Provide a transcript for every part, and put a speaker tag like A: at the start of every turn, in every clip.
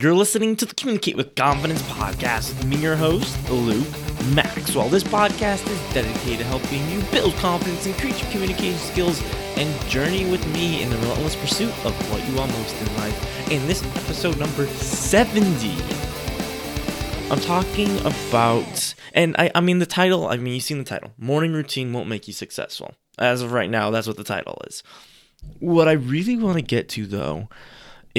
A: You're listening to the Communicate with Confidence podcast me, your host, Luke Maxwell. This podcast is dedicated to helping you build confidence, increase your communication skills, and journey with me in the relentless pursuit of what you want most in life. In this episode number 70, I'm talking about, and I, I mean, the title, I mean, you've seen the title Morning Routine Won't Make You Successful. As of right now, that's what the title is. What I really want to get to, though,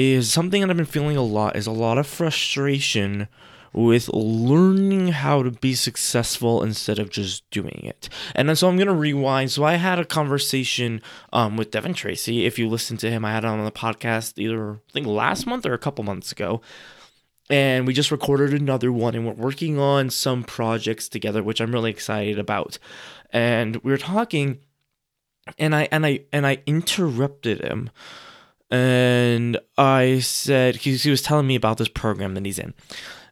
A: is something that I've been feeling a lot is a lot of frustration with learning how to be successful instead of just doing it. And so I'm going to rewind. So I had a conversation um, with Devin Tracy. If you listen to him, I had it on the podcast either, I think, last month or a couple months ago. And we just recorded another one, and we're working on some projects together, which I'm really excited about. And we were talking, and I and I and I interrupted him and I said he, he was telling me about this program that he's in.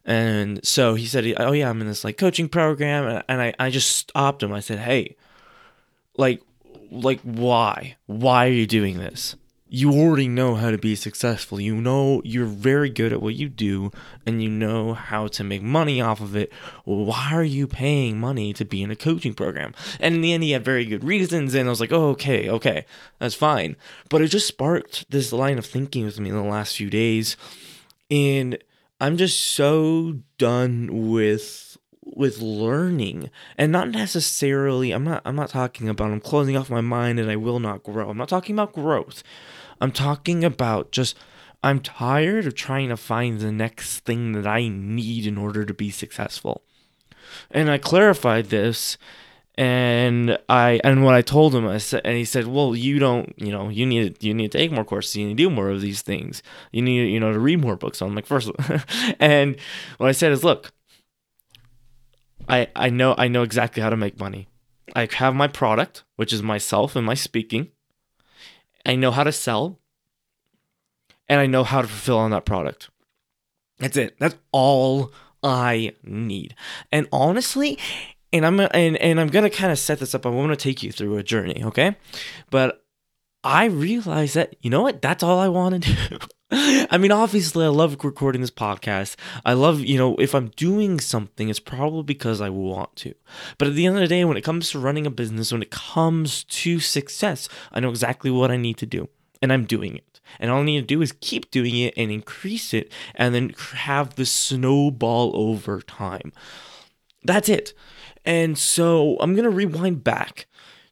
A: And so he said, "Oh yeah, I'm in this like coaching program," and I I just stopped him. I said, "Hey, like, like why? Why are you doing this? You already know how to be successful. You know you're very good at what you do and you know how to make money off of it. Why are you paying money to be in a coaching program? And in the end, he had very good reasons. And I was like, oh, okay, okay, that's fine. But it just sparked this line of thinking with me in the last few days. And I'm just so done with with learning and not necessarily i'm not i'm not talking about i'm closing off my mind and i will not grow i'm not talking about growth I'm talking about just I'm tired of trying to find the next thing that I need in order to be successful. And I clarified this and I and what I told him I said and he said, "Well, you don't, you know, you need you need to take more courses, you need to do more of these things. You need, you know, to read more books." So I'm like, "First," and what I said is, "Look, I I know I know exactly how to make money. I have my product, which is myself and my speaking. I know how to sell, and I know how to fulfill on that product. That's it. That's all I need. And honestly, and I'm and, and I'm gonna kind of set this up. I'm gonna take you through a journey, okay? But I realized that you know what? That's all I want to do. I mean, obviously, I love recording this podcast. I love, you know, if I'm doing something, it's probably because I want to. But at the end of the day, when it comes to running a business, when it comes to success, I know exactly what I need to do, and I'm doing it. And all I need to do is keep doing it and increase it, and then have the snowball over time. That's it. And so I'm going to rewind back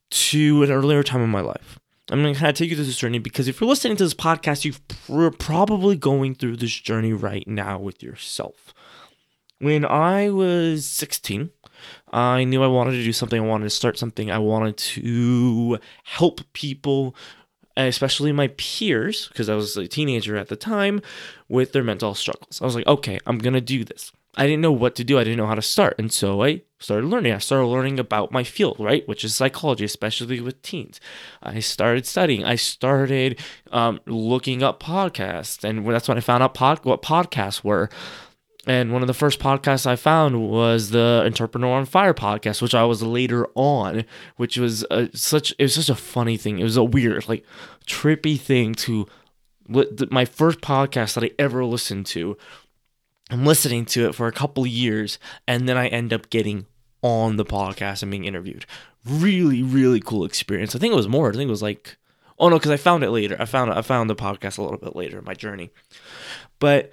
A: to an earlier time in my life. I'm going to kind of take you through this journey because if you're listening to this podcast, you're probably going through this journey right now with yourself. When I was 16, I knew I wanted to do something. I wanted to start something. I wanted to help people, especially my peers, because I was a teenager at the time, with their mental struggles. I was like, okay, I'm going to do this. I didn't know what to do. I didn't know how to start. And so I started learning. I started learning about my field, right? Which is psychology, especially with teens. I started studying. I started um, looking up podcasts. And that's when I found out pod- what podcasts were. And one of the first podcasts I found was the Entrepreneur on Fire podcast, which I was later on, which was a, such it was such a funny thing. It was a weird, like trippy thing to my first podcast that I ever listened to I'm listening to it for a couple years, and then I end up getting on the podcast and being interviewed. Really, really cool experience. I think it was more. I think it was like, oh no, because I found it later. I found I found the podcast a little bit later in my journey, but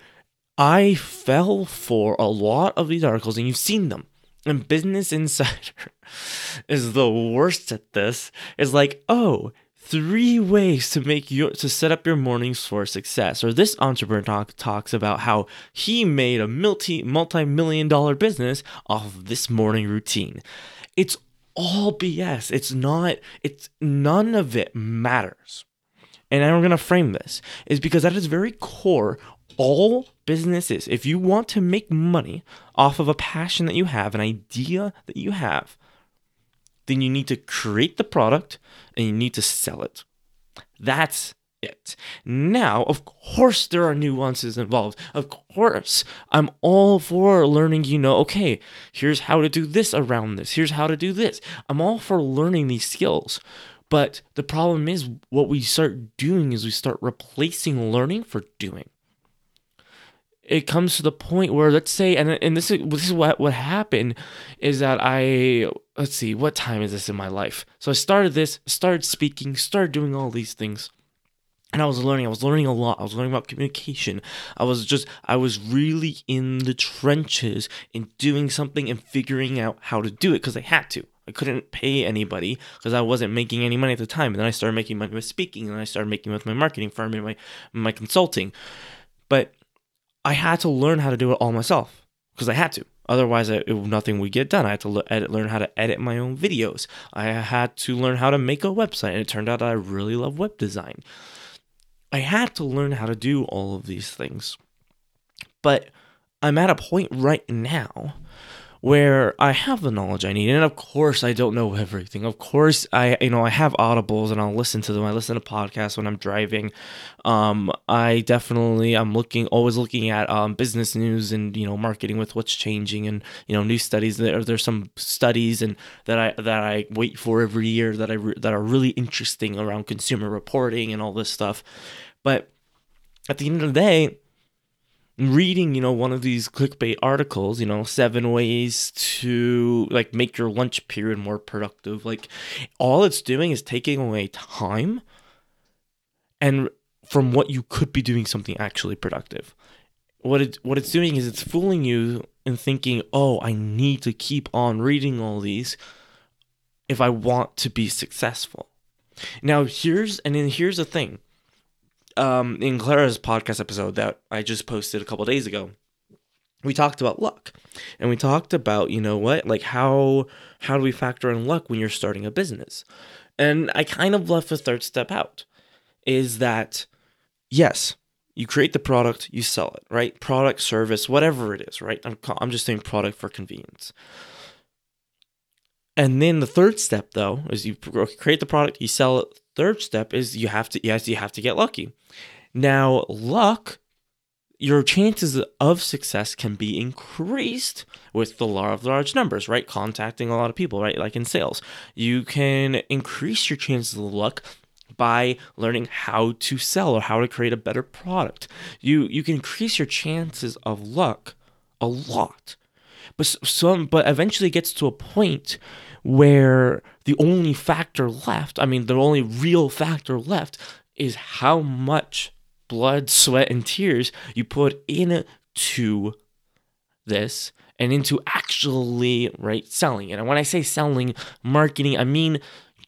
A: I fell for a lot of these articles, and you've seen them. And Business Insider is the worst at this. Is like, oh, three ways to make your to set up your mornings for success. Or this entrepreneur talk, talks about how he made a multi multi-million dollar business off of this morning routine. It's all bs it's not it's none of it matters. And i'm going to frame this is because at its very core all businesses if you want to make money off of a passion that you have an idea that you have then you need to create the product and you need to sell it. That's it. Now, of course, there are nuances involved. Of course, I'm all for learning, you know, okay, here's how to do this around this, here's how to do this. I'm all for learning these skills. But the problem is, what we start doing is we start replacing learning for doing. It comes to the point where let's say and and this is this is what what happened is that I let's see what time is this in my life? So I started this started speaking started doing all these things. And I was learning I was learning a lot. I was learning about communication. I was just I was really in the trenches in doing something and figuring out how to do it because I had to. I couldn't pay anybody because I wasn't making any money at the time. And then I started making money with speaking and I started making with my marketing firm and my my consulting. But I had to learn how to do it all myself because I had to. Otherwise, it, nothing would get done. I had to edit, learn how to edit my own videos. I had to learn how to make a website, and it turned out I really love web design. I had to learn how to do all of these things. But I'm at a point right now where I have the knowledge I need. And of course, I don't know everything. Of course, I you know I have audibles and I'll listen to them. I listen to podcasts when I'm driving. Um, I definitely I'm looking always looking at um, business news and you know marketing with what's changing and you know new studies. There there's some studies and that I that I wait for every year that I re- that are really interesting around consumer reporting and all this stuff. But at the end of the day, reading, you know, one of these clickbait articles, you know, seven ways to like make your lunch period more productive. Like all it's doing is taking away time and from what you could be doing something actually productive. What it what it's doing is it's fooling you and thinking, "Oh, I need to keep on reading all these if I want to be successful." Now, here's and then here's the thing um, in Clara's podcast episode that I just posted a couple days ago, we talked about luck, and we talked about you know what, like how how do we factor in luck when you're starting a business, and I kind of left the third step out, is that yes, you create the product, you sell it, right? Product, service, whatever it is, right? I'm I'm just saying product for convenience. And then the third step though is you create the product, you sell it. Third step is you have to yes, you have to get lucky. Now, luck your chances of success can be increased with the law of large numbers, right? Contacting a lot of people, right? Like in sales. You can increase your chances of luck by learning how to sell or how to create a better product. You you can increase your chances of luck a lot. But some but eventually it gets to a point where the only factor left, I mean, the only real factor left is how much blood, sweat, and tears you put into this and into actually right selling it. And when I say selling, marketing, I mean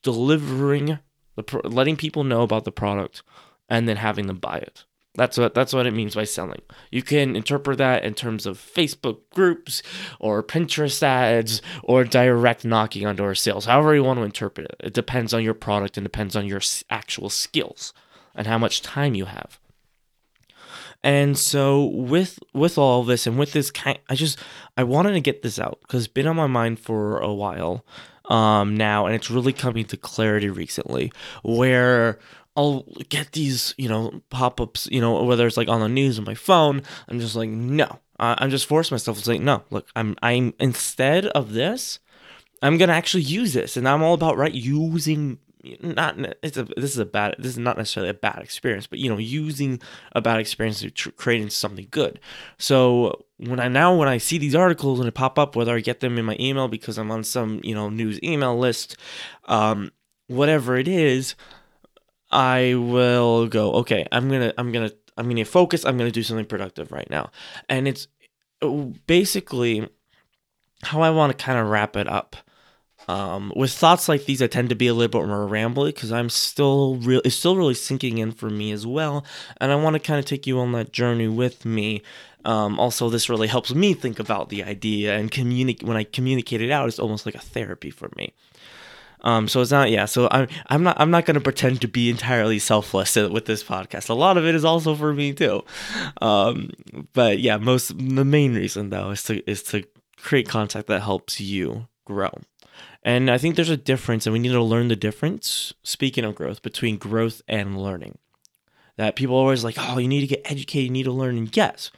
A: delivering, the letting people know about the product and then having them buy it. That's what that's what it means by selling. You can interpret that in terms of Facebook groups or Pinterest ads or direct knocking on door sales. However you want to interpret it. It depends on your product and depends on your actual skills and how much time you have. And so with with all this and with this kind I just I wanted to get this out cuz it's been on my mind for a while um now and it's really coming to clarity recently where I'll get these, you know, pop ups, you know, whether it's like on the news on my phone. I'm just like, no, I'm just forcing myself to say, no, look, I'm, I'm instead of this, I'm gonna actually use this, and I'm all about right using. Not it's a this is a bad this is not necessarily a bad experience, but you know using a bad experience to tr- create into something good. So when I now when I see these articles and they pop up, whether I get them in my email because I'm on some you know news email list, um, whatever it is, I will go, okay, I'm going to I'm going to I'm going to focus, I'm going to do something productive right now. And it's basically how I want to kind of wrap it up. Um, with thoughts like these, I tend to be a little bit more rambly because I'm still real. It's still really sinking in for me as well, and I want to kind of take you on that journey with me. Um, also, this really helps me think about the idea and communicate. When I communicate it out, it's almost like a therapy for me. Um, so it's not yeah. So I'm I'm not I'm not gonna pretend to be entirely selfless with this podcast. A lot of it is also for me too. Um, but yeah, most the main reason though is to is to create content that helps you grow. And I think there's a difference, and we need to learn the difference. Speaking of growth, between growth and learning, that people always like, oh, you need to get educated, you need to learn. And yes,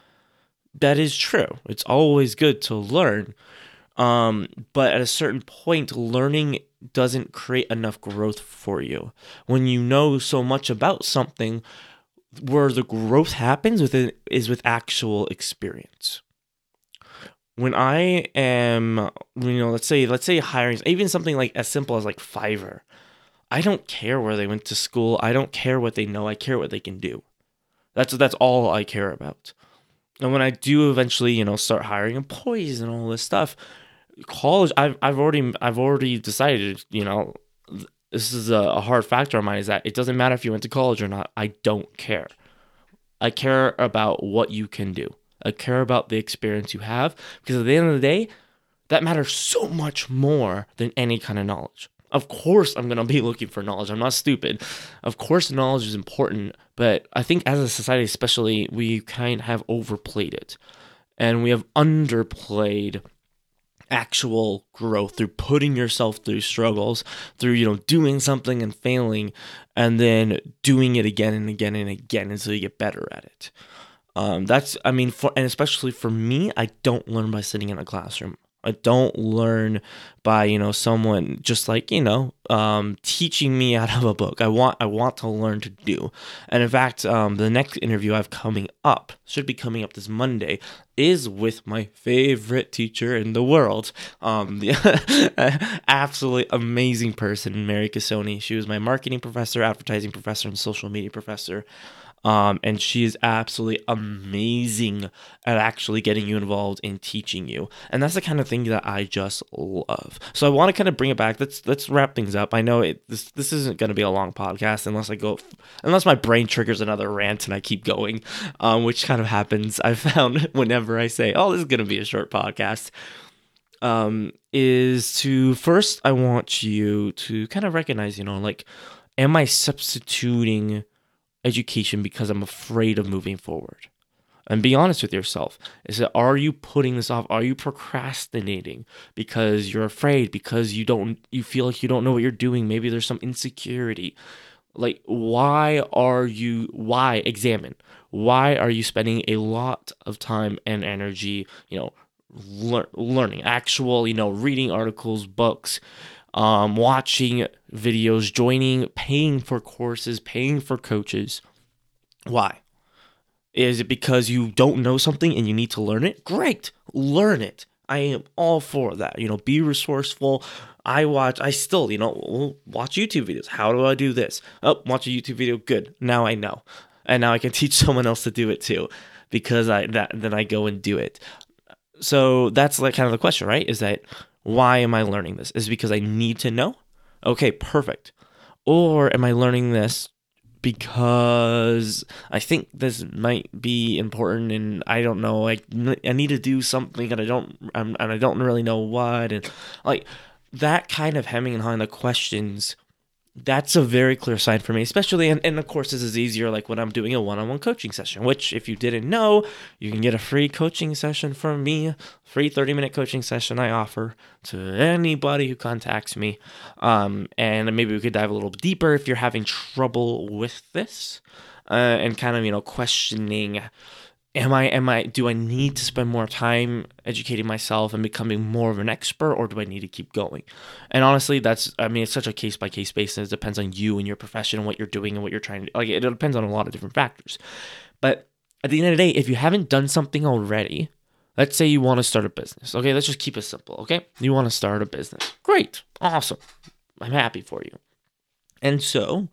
A: that is true. It's always good to learn. Um, but at a certain point, learning doesn't create enough growth for you. When you know so much about something, where the growth happens within is with actual experience when I am, you know, let's say, let's say hiring, even something like as simple as like Fiverr, I don't care where they went to school. I don't care what they know. I care what they can do. That's that's all I care about. And when I do eventually, you know, start hiring employees and all this stuff, college, I've I've already I've already decided, you know, this is a, a hard factor of mine is that it doesn't matter if you went to college or not. I don't care. I care about what you can do. I care about the experience you have because at the end of the day, that matters so much more than any kind of knowledge. Of course, I'm going to be looking for knowledge. I'm not stupid. Of course, knowledge is important, but I think as a society, especially, we kind of have overplayed it and we have underplayed actual growth through putting yourself through struggles through you know doing something and failing and then doing it again and again and again until you get better at it um, that's, I mean, for and especially for me, I don't learn by sitting in a classroom. I don't learn by you know someone just like you know um, teaching me out of a book. I want I want to learn to do, and in fact, um, the next interview I have coming up should be coming up this Monday is with my favorite teacher in the world, um, the absolutely amazing person, Mary Cassoni. She was my marketing professor, advertising professor, and social media professor. Um, and she is absolutely amazing at actually getting you involved in teaching you. And that's the kind of thing that I just love. So I want to kind of bring it back. Let's let's wrap things up. I know it this this isn't going to be a long podcast unless I go unless my brain triggers another rant and I keep going, um, which kind of happens. I found whenever I say, "Oh, this is going to be a short podcast." Um, is to first I want you to kind of recognize, you know, like, am I substituting education because I'm afraid of moving forward. And be honest with yourself. Is that are you putting this off? Are you procrastinating because you're afraid, because you don't you feel like you don't know what you're doing? Maybe there's some insecurity. Like why are you why examine? Why are you spending a lot of time and energy, you know, lear- learning, actual, you know, reading articles, books, um, watching videos, joining, paying for courses, paying for coaches. Why? Is it because you don't know something and you need to learn it? Great, learn it. I am all for that. You know, be resourceful. I watch, I still, you know, watch YouTube videos. How do I do this? Oh, watch a YouTube video. Good. Now I know. And now I can teach someone else to do it too because I that then I go and do it. So that's like kind of the question, right? Is that why am I learning this? Is because I need to know? Okay, perfect. Or am I learning this because I think this might be important and I don't know like I need to do something and I don't um, and I don't really know what and like that kind of hemming and hawing the questions that's a very clear sign for me, especially, and, and of course, this is easier like when I'm doing a one on one coaching session, which, if you didn't know, you can get a free coaching session from me, free 30 minute coaching session I offer to anybody who contacts me. Um, and maybe we could dive a little deeper if you're having trouble with this uh, and kind of, you know, questioning am I am I do I need to spend more time educating myself and becoming more of an expert or do I need to keep going? And honestly, that's I mean it's such a case by case basis. It depends on you and your profession and what you're doing and what you're trying to like it depends on a lot of different factors. But at the end of the day, if you haven't done something already, let's say you want to start a business. Okay, let's just keep it simple, okay? You want to start a business. Great. Awesome. I'm happy for you. And so,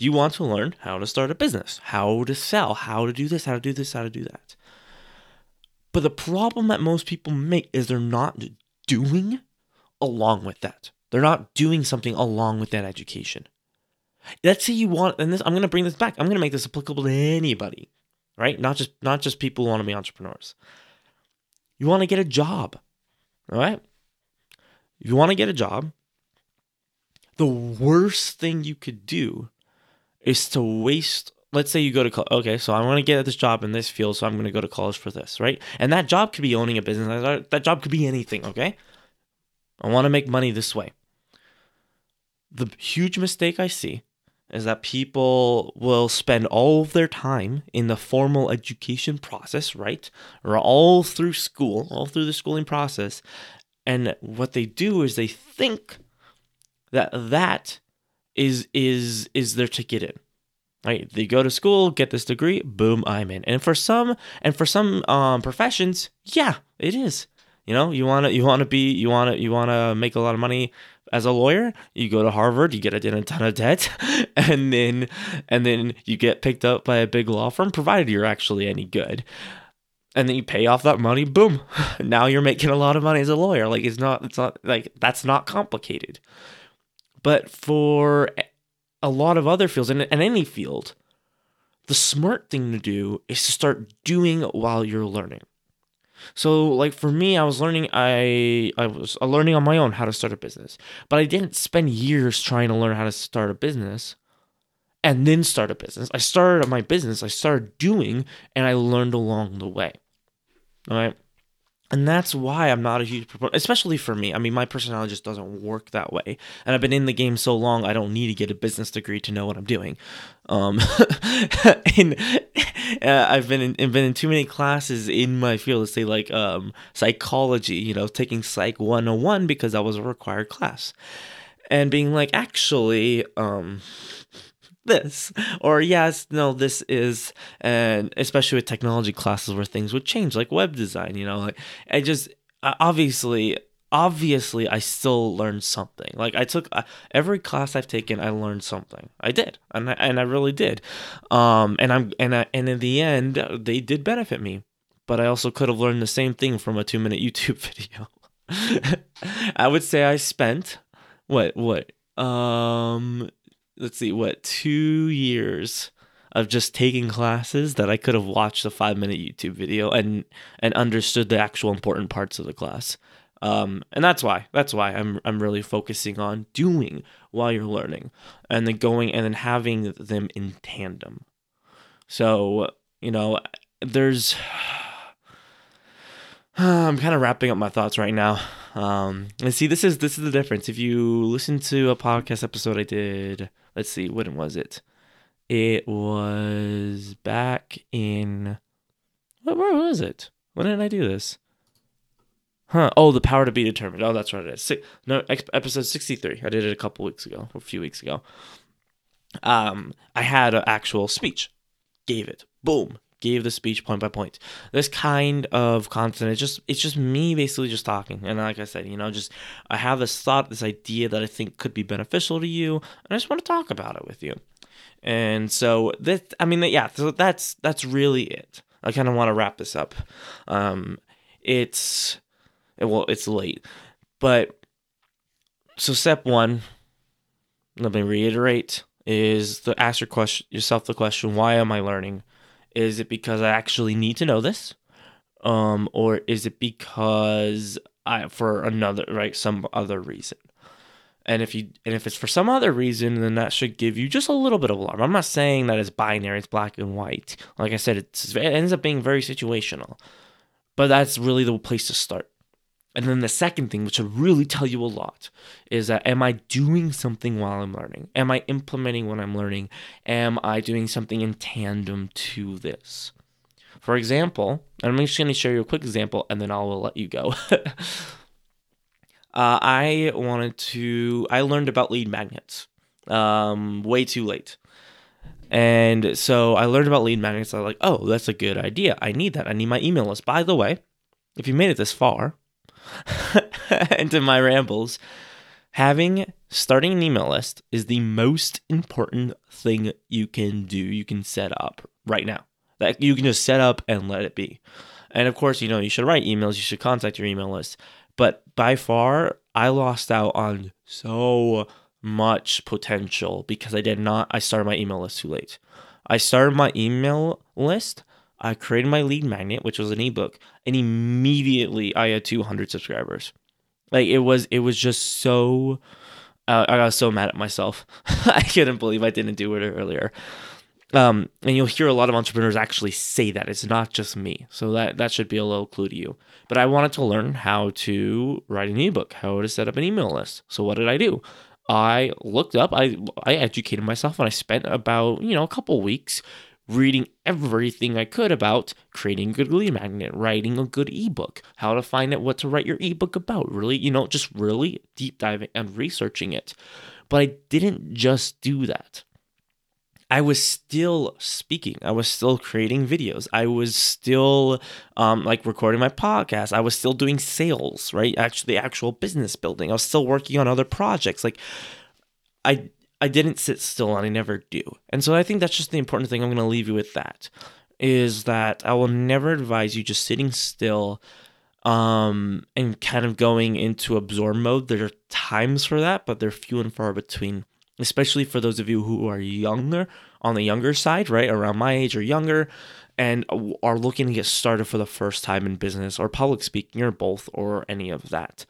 A: you want to learn how to start a business, how to sell, how to do this, how to do this, how to do that. But the problem that most people make is they're not doing along with that. They're not doing something along with that education. Let's say you want, and this I'm gonna bring this back. I'm gonna make this applicable to anybody, right? Not just not just people who want to be entrepreneurs. You want to get a job, all right? If you want to get a job, the worst thing you could do is to waste let's say you go to college. Okay, so I want to get at this job in this field, so I'm going to go to college for this, right? And that job could be owning a business. That job could be anything, okay? I want to make money this way. The huge mistake I see is that people will spend all of their time in the formal education process, right? Or all through school, all through the schooling process. And what they do is they think that that is is is their ticket in Right? They go to school, get this degree, boom, I'm in. And for some and for some um, professions, yeah, it is. You know, you want to you want to be you want to you want to make a lot of money as a lawyer. You go to Harvard, you get a ton of debt, and then and then you get picked up by a big law firm, provided you're actually any good. And then you pay off that money, boom. Now you're making a lot of money as a lawyer. Like it's not it's not like that's not complicated. But for a lot of other fields and any field, the smart thing to do is to start doing while you're learning. So like for me, I was learning I I was uh, learning on my own how to start a business. But I didn't spend years trying to learn how to start a business and then start a business. I started my business, I started doing and I learned along the way. All right? And that's why I'm not a huge proponent, especially for me. I mean, my personality just doesn't work that way. And I've been in the game so long, I don't need to get a business degree to know what I'm doing. Um, and uh, I've been in, been in too many classes in my field, let's say like um, psychology, you know, taking Psych 101 because that was a required class. And being like, actually, um, this. Or yes no this is and especially with technology classes where things would change like web design you know like i just obviously obviously i still learned something. Like i took uh, every class i've taken i learned something. I did and I, and I really did. Um and i'm and I, and in the end they did benefit me. But i also could have learned the same thing from a 2 minute youtube video. I would say i spent what what um let's see, what, two years of just taking classes that I could have watched a five minute YouTube video and and understood the actual important parts of the class. Um, and that's why that's why I'm I'm really focusing on doing while you're learning, and then going and then having them in tandem. So you know, there's. I'm kind of wrapping up my thoughts right now. Um, and see, this is this is the difference. If you listen to a podcast episode I did let's see, when was it? It was back in. Where was it? When did I do this? Huh. Oh, the power to be determined. Oh, that's what it is. Six, no, episode 63. I did it a couple weeks ago, a few weeks ago. Um, I had an actual speech. Gave it. Boom gave the speech point by point. This kind of content it's just it's just me basically just talking. And like I said, you know, just I have this thought, this idea that I think could be beneficial to you, and I just want to talk about it with you. And so this I mean yeah, so that's that's really it. I kind of want to wrap this up. Um it's well, it's late. But so step 1, let me reiterate is to ask your question yourself the question why am i learning is it because I actually need to know this? Um, or is it because I for another right some other reason? And if you and if it's for some other reason, then that should give you just a little bit of alarm. I'm not saying that it's binary, it's black and white. Like I said, it ends up being very situational. But that's really the place to start. And then the second thing, which will really tell you a lot, is that am I doing something while I'm learning? Am I implementing what I'm learning? Am I doing something in tandem to this? For example, I'm just going to show you a quick example and then I will let you go. uh, I wanted to, I learned about lead magnets um, way too late. And so I learned about lead magnets. I was like, oh, that's a good idea. I need that. I need my email list. By the way, if you made it this far, into my rambles. Having starting an email list is the most important thing you can do. You can set up right now. That you can just set up and let it be. And of course, you know, you should write emails, you should contact your email list. But by far, I lost out on so much potential because I did not I started my email list too late. I started my email list I created my lead magnet, which was an ebook, and immediately I had 200 subscribers. Like it was, it was just so. Uh, I got so mad at myself. I couldn't believe I didn't do it earlier. Um, and you'll hear a lot of entrepreneurs actually say that it's not just me. So that that should be a little clue to you. But I wanted to learn how to write an ebook, how to set up an email list. So what did I do? I looked up, I I educated myself, and I spent about you know a couple weeks reading everything I could about creating a good lead magnet, writing a good ebook, how to find out what to write your ebook about, really, you know, just really deep diving and researching it. But I didn't just do that. I was still speaking. I was still creating videos. I was still um, like recording my podcast. I was still doing sales, right? Actually, actual business building. I was still working on other projects. Like, I I didn't sit still, and I never do. And so I think that's just the important thing. I'm going to leave you with that is that I will never advise you just sitting still um, and kind of going into absorb mode. There are times for that, but they're few and far between especially for those of you who are younger, on the younger side, right, around my age or younger, and are looking to get started for the first time in business or public speaking or both or any of that.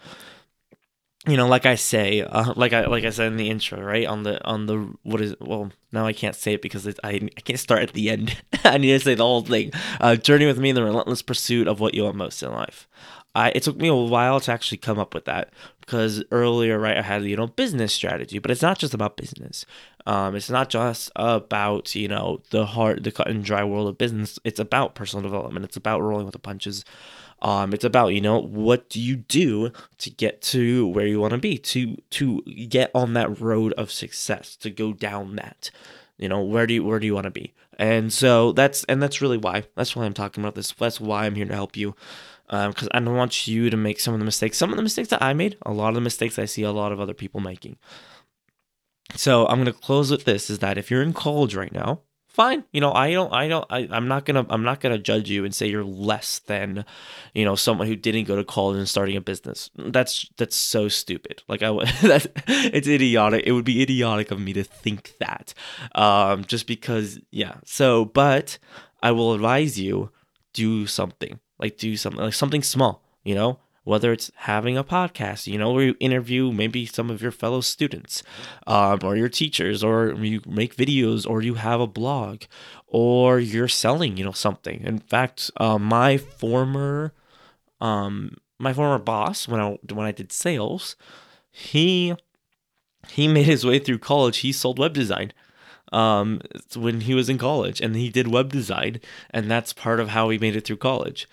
A: You know, like I say, uh, like I like I said in the intro, right on the on the what is well now I can't say it because it, I I can't start at the end. I need to say the whole thing. Uh, journey with me in the relentless pursuit of what you want most in life. I it took me a while to actually come up with that because earlier, right, I had you know business strategy, but it's not just about business. Um, it's not just about you know the hard, the cut and dry world of business. It's about personal development. It's about rolling with the punches. Um, it's about you know what do you do to get to where you want to be, to to get on that road of success, to go down that. You know where do you where do you want to be? And so that's and that's really why that's why I'm talking about this. That's why I'm here to help you because um, I don't want you to make some of the mistakes. Some of the mistakes that I made, a lot of the mistakes I see a lot of other people making. So I'm gonna close with this: is that if you're in college right now, fine. You know, I don't, I don't, I, I'm not gonna, I'm not gonna judge you and say you're less than, you know, someone who didn't go to college and starting a business. That's that's so stupid. Like I, that's it's idiotic. It would be idiotic of me to think that, um, just because, yeah. So, but I will advise you do something like do something like something small, you know, whether it's having a podcast, you know, where you interview maybe some of your fellow students, um, or your teachers, or you make videos, or you have a blog, or you're selling, you know, something. In fact, uh, my former, um, my former boss when I when I did sales, he he made his way through college. He sold web design um, when he was in college and he did web design and that's part of how he made it through college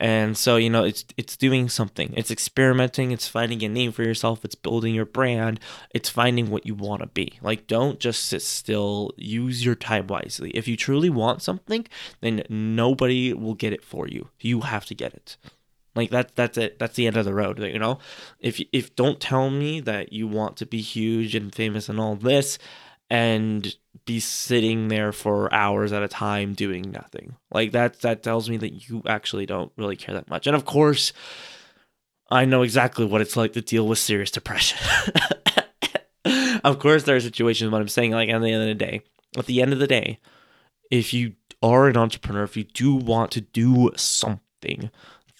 A: and so you know it's it's doing something. It's experimenting. It's finding a name for yourself. It's building your brand. It's finding what you want to be. Like don't just sit still. Use your time wisely. If you truly want something then nobody will get it for you. You have to get it. Like that that's it. That's the end of the road you know? If if don't tell me that you want to be huge and famous and all this and be sitting there for hours at a time doing nothing. Like that that tells me that you actually don't really care that much. And of course, I know exactly what it's like to deal with serious depression. of course there are situations what I'm saying like at the end of the day. At the end of the day, if you are an entrepreneur, if you do want to do something,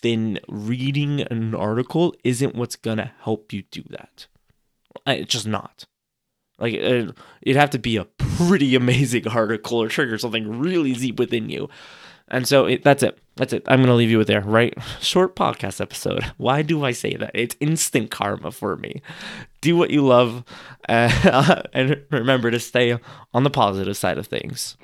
A: then reading an article isn't what's going to help you do that. It's just not. Like uh, it'd have to be a pretty amazing article or trigger something really deep within you. And so it, that's it. That's it. I'm gonna leave you with there. Right, short podcast episode. Why do I say that? It's instant karma for me. Do what you love, uh, and remember to stay on the positive side of things.